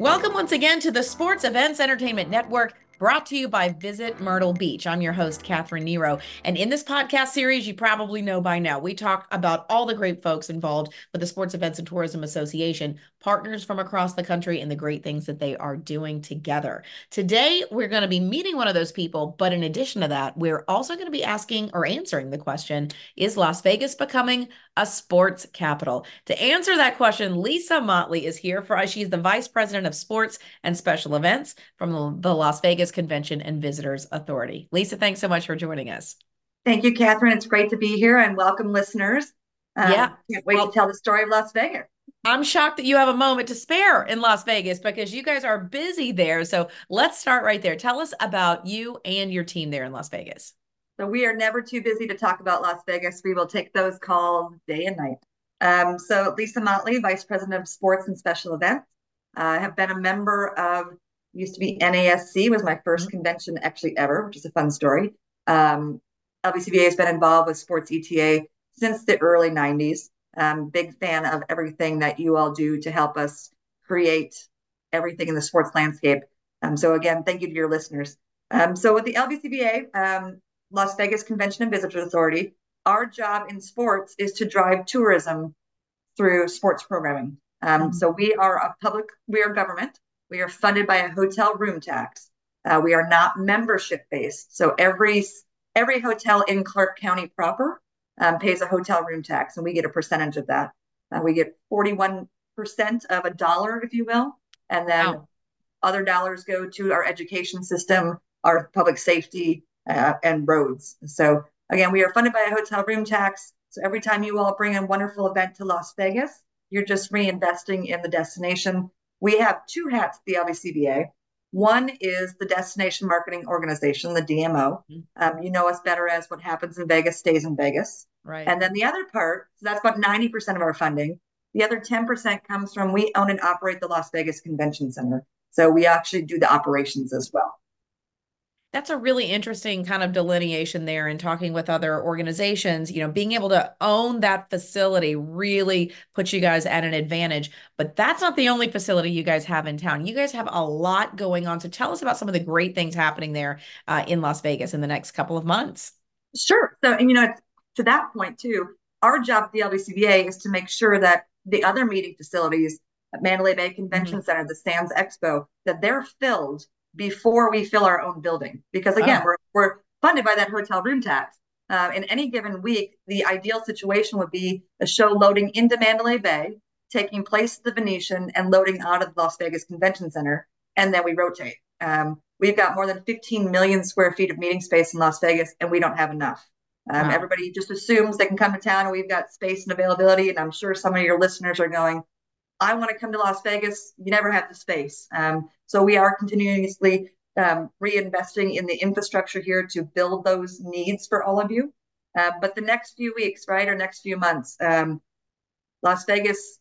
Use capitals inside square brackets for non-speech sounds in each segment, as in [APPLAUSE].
Welcome once again to the Sports Events Entertainment Network brought to you by Visit Myrtle Beach. I'm your host, Kathrine Nero. And in this podcast series, you probably know by now, we talk about all the great folks involved with the Sports Events and Tourism Association, partners from across the country, and the great things that they are doing together. Today, we're going to be meeting one of those people. But in addition to that, we're also going to be asking or answering the question Is Las Vegas becoming a sports capital? To answer that question, Lisa Motley is here for us. She's the Vice President of Sports and Special Events from the Las Vegas Convention and Visitors Authority. Lisa, thanks so much for joining us. Thank you, Kathrine. It's great to be here and welcome listeners. Um, yeah. Can't wait well, to tell the story of Las Vegas. I'm shocked that you have a moment to spare in Las Vegas because you guys are busy there. So let's start right there. Tell us about you and your team there in Las Vegas. So we are never too busy to talk about Las Vegas. We will take those calls day and night. Um, so Lisa Motley, Vice President of Sports and Special Events. Uh, have been a member of used to be NASC was my 1st mm-hmm. convention actually ever, which is a fun story. Um, LVCVA has been involved with sports ETA since the early 90s. Um, big fan of everything that you all do to help us create everything in the sports landscape. Um, so again, thank you to your listeners. Um, so with the LVCVA, um, Las Vegas Convention and Visitors Authority, our job in sports is to drive tourism through sports programming. Um, mm-hmm. So we are a public, we are government. We are funded by a hotel room tax. Uh, we are not membership based. So every every hotel in Clark County proper um, pays a hotel room tax, and we get a percentage of that. Uh, we get 41% of a dollar, if you will. And then wow. other dollars go to our education system, our public safety, uh, and roads. So again, we are funded by a hotel room tax. So every time you all bring a wonderful event to Las Vegas, you're just reinvesting in the destination we have two hats at the LVCVA. One is the Destination Marketing Organization, the DMO. Mm-hmm. Um, you know us better as what happens in Vegas stays in Vegas. Right. And then the other part, so that's about 90% of our funding. The other 10% comes from we own and operate the Las Vegas Convention Center. So we actually do the operations as well that's a really interesting kind of delineation there in talking with other organizations. You know being able to own that facility really puts you guys at an advantage but that's not the only facility you guys have in town. You guys have a lot going on so tell us about some of the great things happening there uh, in las vegas in the next couple of months. Sure. So and you know to that point too our job at the lvcva is to make sure that the other meeting facilities at mandalay bay convention mm-hmm. center the sands expo that they're filled before we fill our own building. Because again, oh. we're, we're funded by that hotel room tax. Uh, in any given week, the ideal situation would be a show loading into Mandalay Bay, taking place at the Venetian, and loading out of the Las Vegas Convention Center, and then we rotate. Um, we've got more than 15 million square feet of meeting space in Las Vegas, and we don't have enough. Um, wow. Everybody just assumes they can come to town and we've got space and availability. And I'm sure some of your listeners are going, I want to come to Las Vegas. You never have the space. Um, so we are continuously um, reinvesting in the infrastructure here to build those needs for all of you. Uh, but the next few weeks, right, or next few months, um, Las Vegas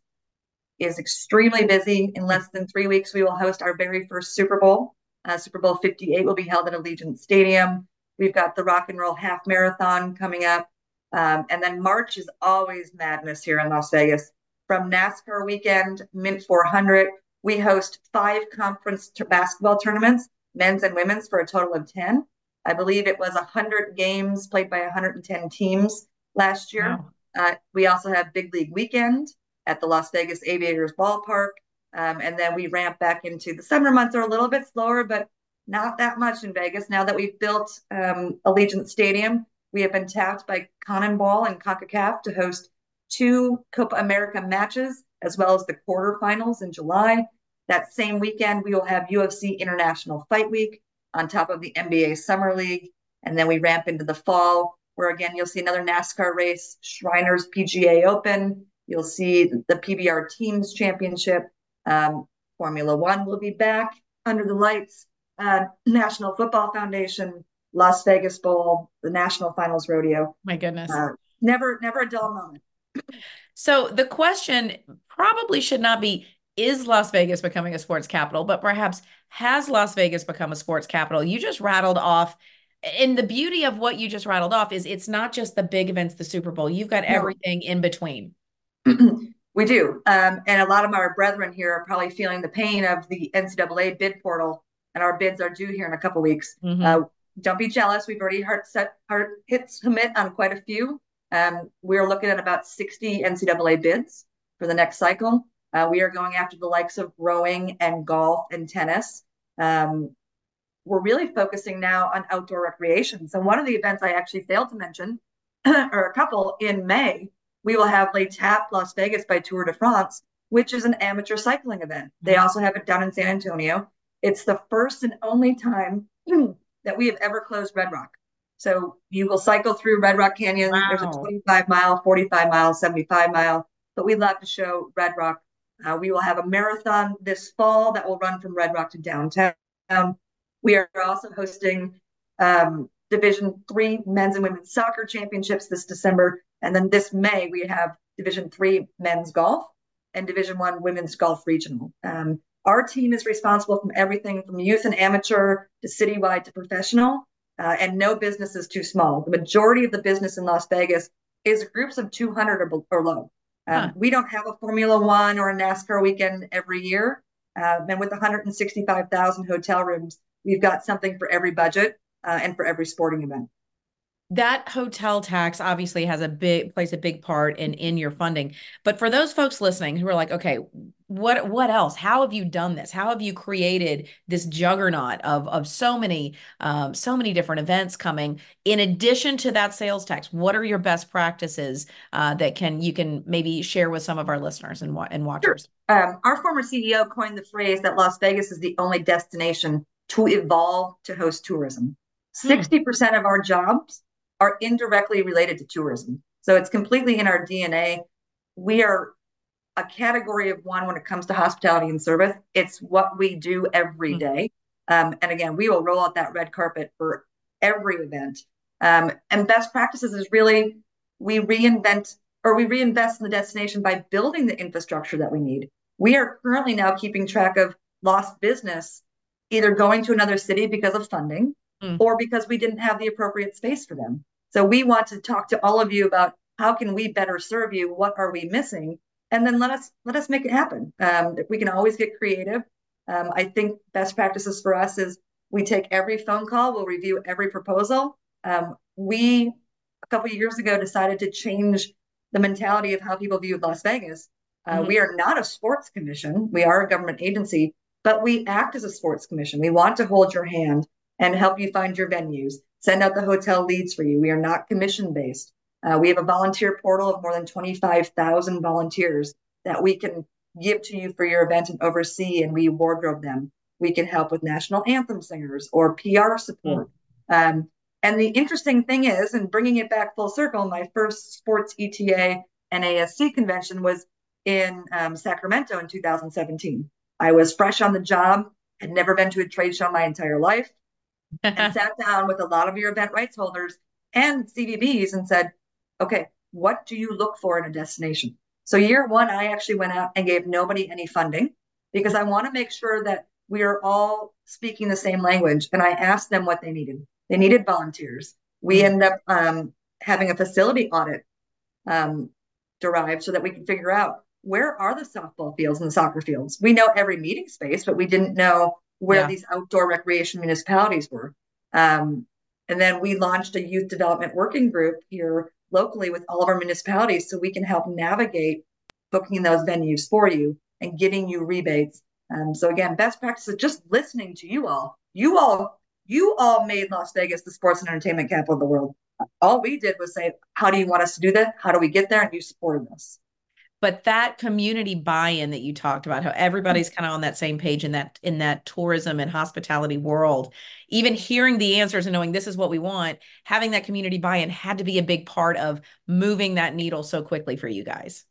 is extremely busy. In less than three weeks, we will host our very first Super Bowl. Uh, Super Bowl 58 will be held at Allegiant Stadium. We've got the Rock and Roll Half Marathon coming up. Um, and then March is always madness here in Las Vegas from NASCAR weekend, Mint 400. We host five conference t- basketball tournaments, men's and women's, for a total of 10. I believe it was 100 games played by 110 teams last year. Wow. Uh, we also have Big League Weekend at the Las Vegas Aviators Ballpark. Um, and then we ramp back into the summer months are a little bit slower, but not that much in Vegas. Now that we've built um, Allegiant Stadium, we have been tapped by CONMEBOL and CONCACAF to host two Copa America matches, as well as the quarterfinals in July. That same weekend, we will have UFC International Fight Week on top of the NBA Summer League. And then we ramp into the fall, where again, you'll see another NASCAR race, Shriners PGA Open. You'll see the PBR Teams Championship. Um, Formula One will be back under the lights. Uh, National Football Foundation, Las Vegas Bowl, the National Finals Rodeo. My goodness. Uh, never, never a dull moment. So the question probably should not be is Las Vegas becoming a sports capital, but perhaps has Las Vegas become a sports capital? You just rattled off and the beauty of what you just rattled off is it's not just the big events, the Super Bowl. You've got no. everything in between. [CLEARS THROAT] We do. Um, and a lot of our brethren here are probably feeling the pain of the NCAA bid portal, and our bids are due here in a couple weeks. Mm-hmm. Uh, don't be jealous. We've already hard set, hard hit submit on quite a few. Um, we're looking at about 60 NCAA bids for the next cycle. Uh, we are going after the likes of rowing and golf and tennis. Um, we're really focusing now on outdoor recreation. So one of the events I actually failed to mention, [CLEARS THROAT] or a couple in May, we will have L'Etape Las Vegas by Tour de France, which is an amateur cycling event. They mm-hmm. also have it down in San Antonio. It's the first and only time [CLEARS THROAT] that we have ever closed Red Rock. So you will cycle through Red Rock Canyon. Wow. There's a 25 mile, 45 mile, 75 mile, but we'd love to show Red Rock. Uh, we will have a marathon this fall that will run from Red Rock to downtown. We are also hosting um, Division Three men's and women's soccer championships this December, and then this May we have Division Three men's golf and Division One women's golf regional. Um, our team is responsible from everything from youth and amateur to citywide to professional, uh, and no business is too small. The majority of the business in Las Vegas is groups of 200 or, below. Um, huh. We don't have a Formula One or a NASCAR weekend every year. Uh, and with 165,000 hotel rooms, we've got something for every budget uh, and for every sporting event that hotel tax obviously has a big plays a big part in in your funding but for those folks listening who are like okay what what else how have you done this how have you created this juggernaut of of so many um, so many different events coming in addition to that sales tax what are your best practices uh, that can you can maybe share with some of our listeners and, and watchers sure. um, our former ceo coined the phrase that las vegas is the only destination to evolve to host tourism 60% hmm. of our jobs are indirectly related to tourism. So it's completely in our DNA. We are a category of one when it comes to hospitality and service. It's what we do every mm-hmm. Um, and again, we will roll out that red carpet for every event. Um, and best practices is really we reinvent or we reinvest in the destination by building the infrastructure that we need. We are currently now keeping track of lost business, either going to another city because of funding mm. or because we didn't have the appropriate space for them. So we want to talk to all of you about how can we better serve you? What are we missing? And then let us let us make it happen. Um, we can always get creative. Um, I think best practices for us is we take every phone call, we'll review every proposal. Um, we a couple years ago decided to change the mentality of how people view Las Vegas. Uh, mm-hmm. We are not a sports commission. We are a government agency, but we act as a sports commission. We want to hold your hand and help you find your venues, send out the hotel leads for you. We are not commission based. Uh, we have a volunteer portal of more than 25,000 volunteers that we can give to you for your event and oversee, and we wardrobe them. We can help with national anthem singers or PR support. Mm. Um, and the interesting thing is, and bringing it back full circle, my first sports ETA NASC convention was in um, Sacramento in 2017. I was fresh on the job, had never been to a trade show my entire life [LAUGHS] and sat down with a lot of your event rights holders and CVBs and said, okay, what do you look for in a destination? So, year one, I actually went out and gave nobody any funding because I want to make sure that we are all speaking the same language. And I asked them what they needed. They needed volunteers. We mm-hmm. ended up um, having a facility audit um, derived so that we could figure out where are the softball fields and the soccer fields. We know every meeting space, but we didn't know where yeah. these outdoor recreation municipalities were. Um, and then we launched a youth development working group here locally with all of our municipalities so we can help navigate booking those venues for you and giving you rebates. Um, so again, best practices, just listening to you all. You all, you all made Las Vegas the sports and entertainment capital of the world. All we did was say, how do you want us to do that? How do we get there? And you supported us but that community buy-in that you talked about how everybody's kind of on that same page in that in that tourism and hospitality world even hearing the answers and knowing this is what we want having that community buy-in had to be a big part of moving that needle so quickly for you guys.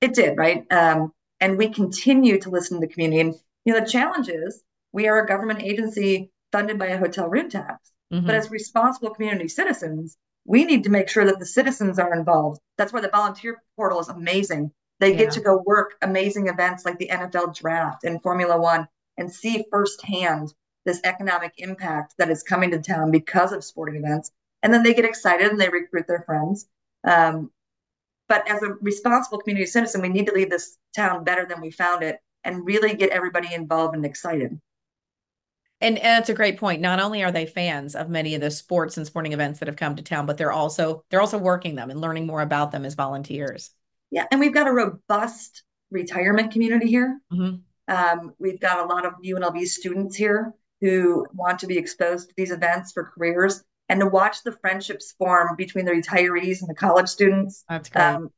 It did right? Um, and we continue to listen to the community. And you know the challenge is we are a government agency funded by a hotel room tax. Mm-hmm. but as responsible community citizens we need to make sure that the citizens are involved. That's why the volunteer portal is amazing they yeah. get to go work amazing events like the NFL draft and Formula One and see firsthand this economic impact that is coming to town because of sporting events. And then they get excited and they recruit their friends. Um, But as a responsible community citizen, we need to leave this town better than we found it and really get everybody involved and excited. And, and it's a great point. Not only are they fans of many of the sports and sporting events that have come to town, but they're also they're also working them and learning more about them as volunteers. Yeah, and we've got a robust retirement community here. Mm-hmm. Um, we've got a lot of UNLV students here who want to be exposed to these events for careers and to watch the friendships form between the retirees and the college students. That's great. Um,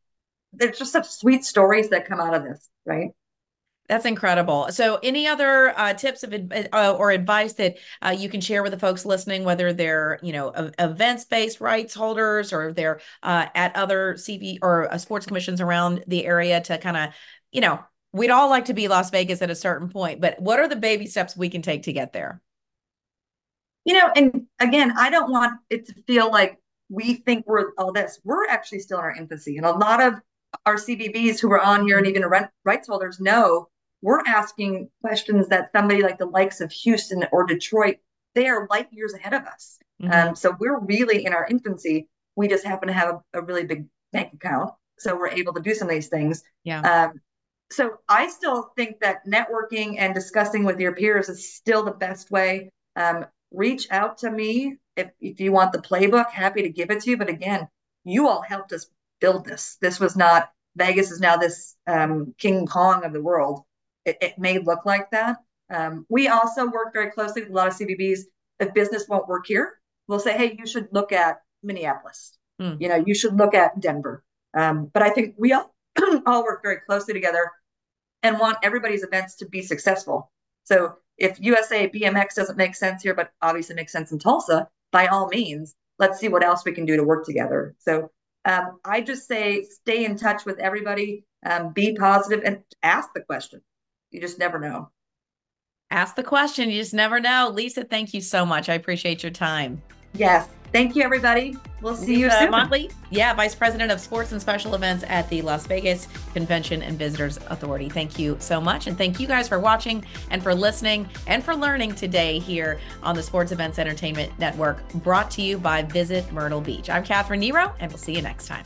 there's just such sweet stories that come out of this, right? That's incredible. So, any other uh, tips of uh, or advice that uh, you can share with the folks listening, whether they're you know events based rights holders or they're uh, at other CV or uh, sports commissions around the area to kind of you know we'd all like to be Las Vegas at a certain point, but what are the baby steps we can take to get there? You know, and again, I don't want it to feel like we think we're all this. We're actually still in our infancy, and a lot of our CVBs who are on here and even rights holders know we're asking questions that somebody like the likes of Houston or Detroit, they are light years ahead of us. Mm-hmm. Um, so we're really in our infancy. We just happen to have a, a, really big bank account. So we're able to do some of these things. Yeah. Um, so I still think that networking and discussing with your peers is still the best way. Um, reach out to me if, if you want the playbook, happy to give it to you. But again, you all helped us build this. This was not Vegas is now this um, King Kong of the world it, it may look like that. Um, we also work very closely with a lot of CVBs. If business won't work here, we'll say, hey, you should look at Minneapolis. Mm. You know, you should look at Denver. Um, but I think we all, [CLEARS THROAT] all work very closely together and want everybody's events to be successful. So if USA BMX doesn't make sense here, but obviously makes sense in Tulsa, by all means, let's see what else we can do to work together. So um, I just say stay in touch with everybody, um, be positive, and ask the question you just never know. Ask the question. You just never know. Lisa, thank you so much. I appreciate your time. Yes. Thank you, everybody. We'll see Lisa you soon. Motley, yeah, Vice President of Sports and Special Events at the Las Vegas Convention and Visitors Authority. Thank you so much. And thank you guys for watching and for listening and for learning today here on the Sports Events Entertainment Network, brought to you by Visit Myrtle Beach. I'm Kathrine Nero, and we'll see you next time.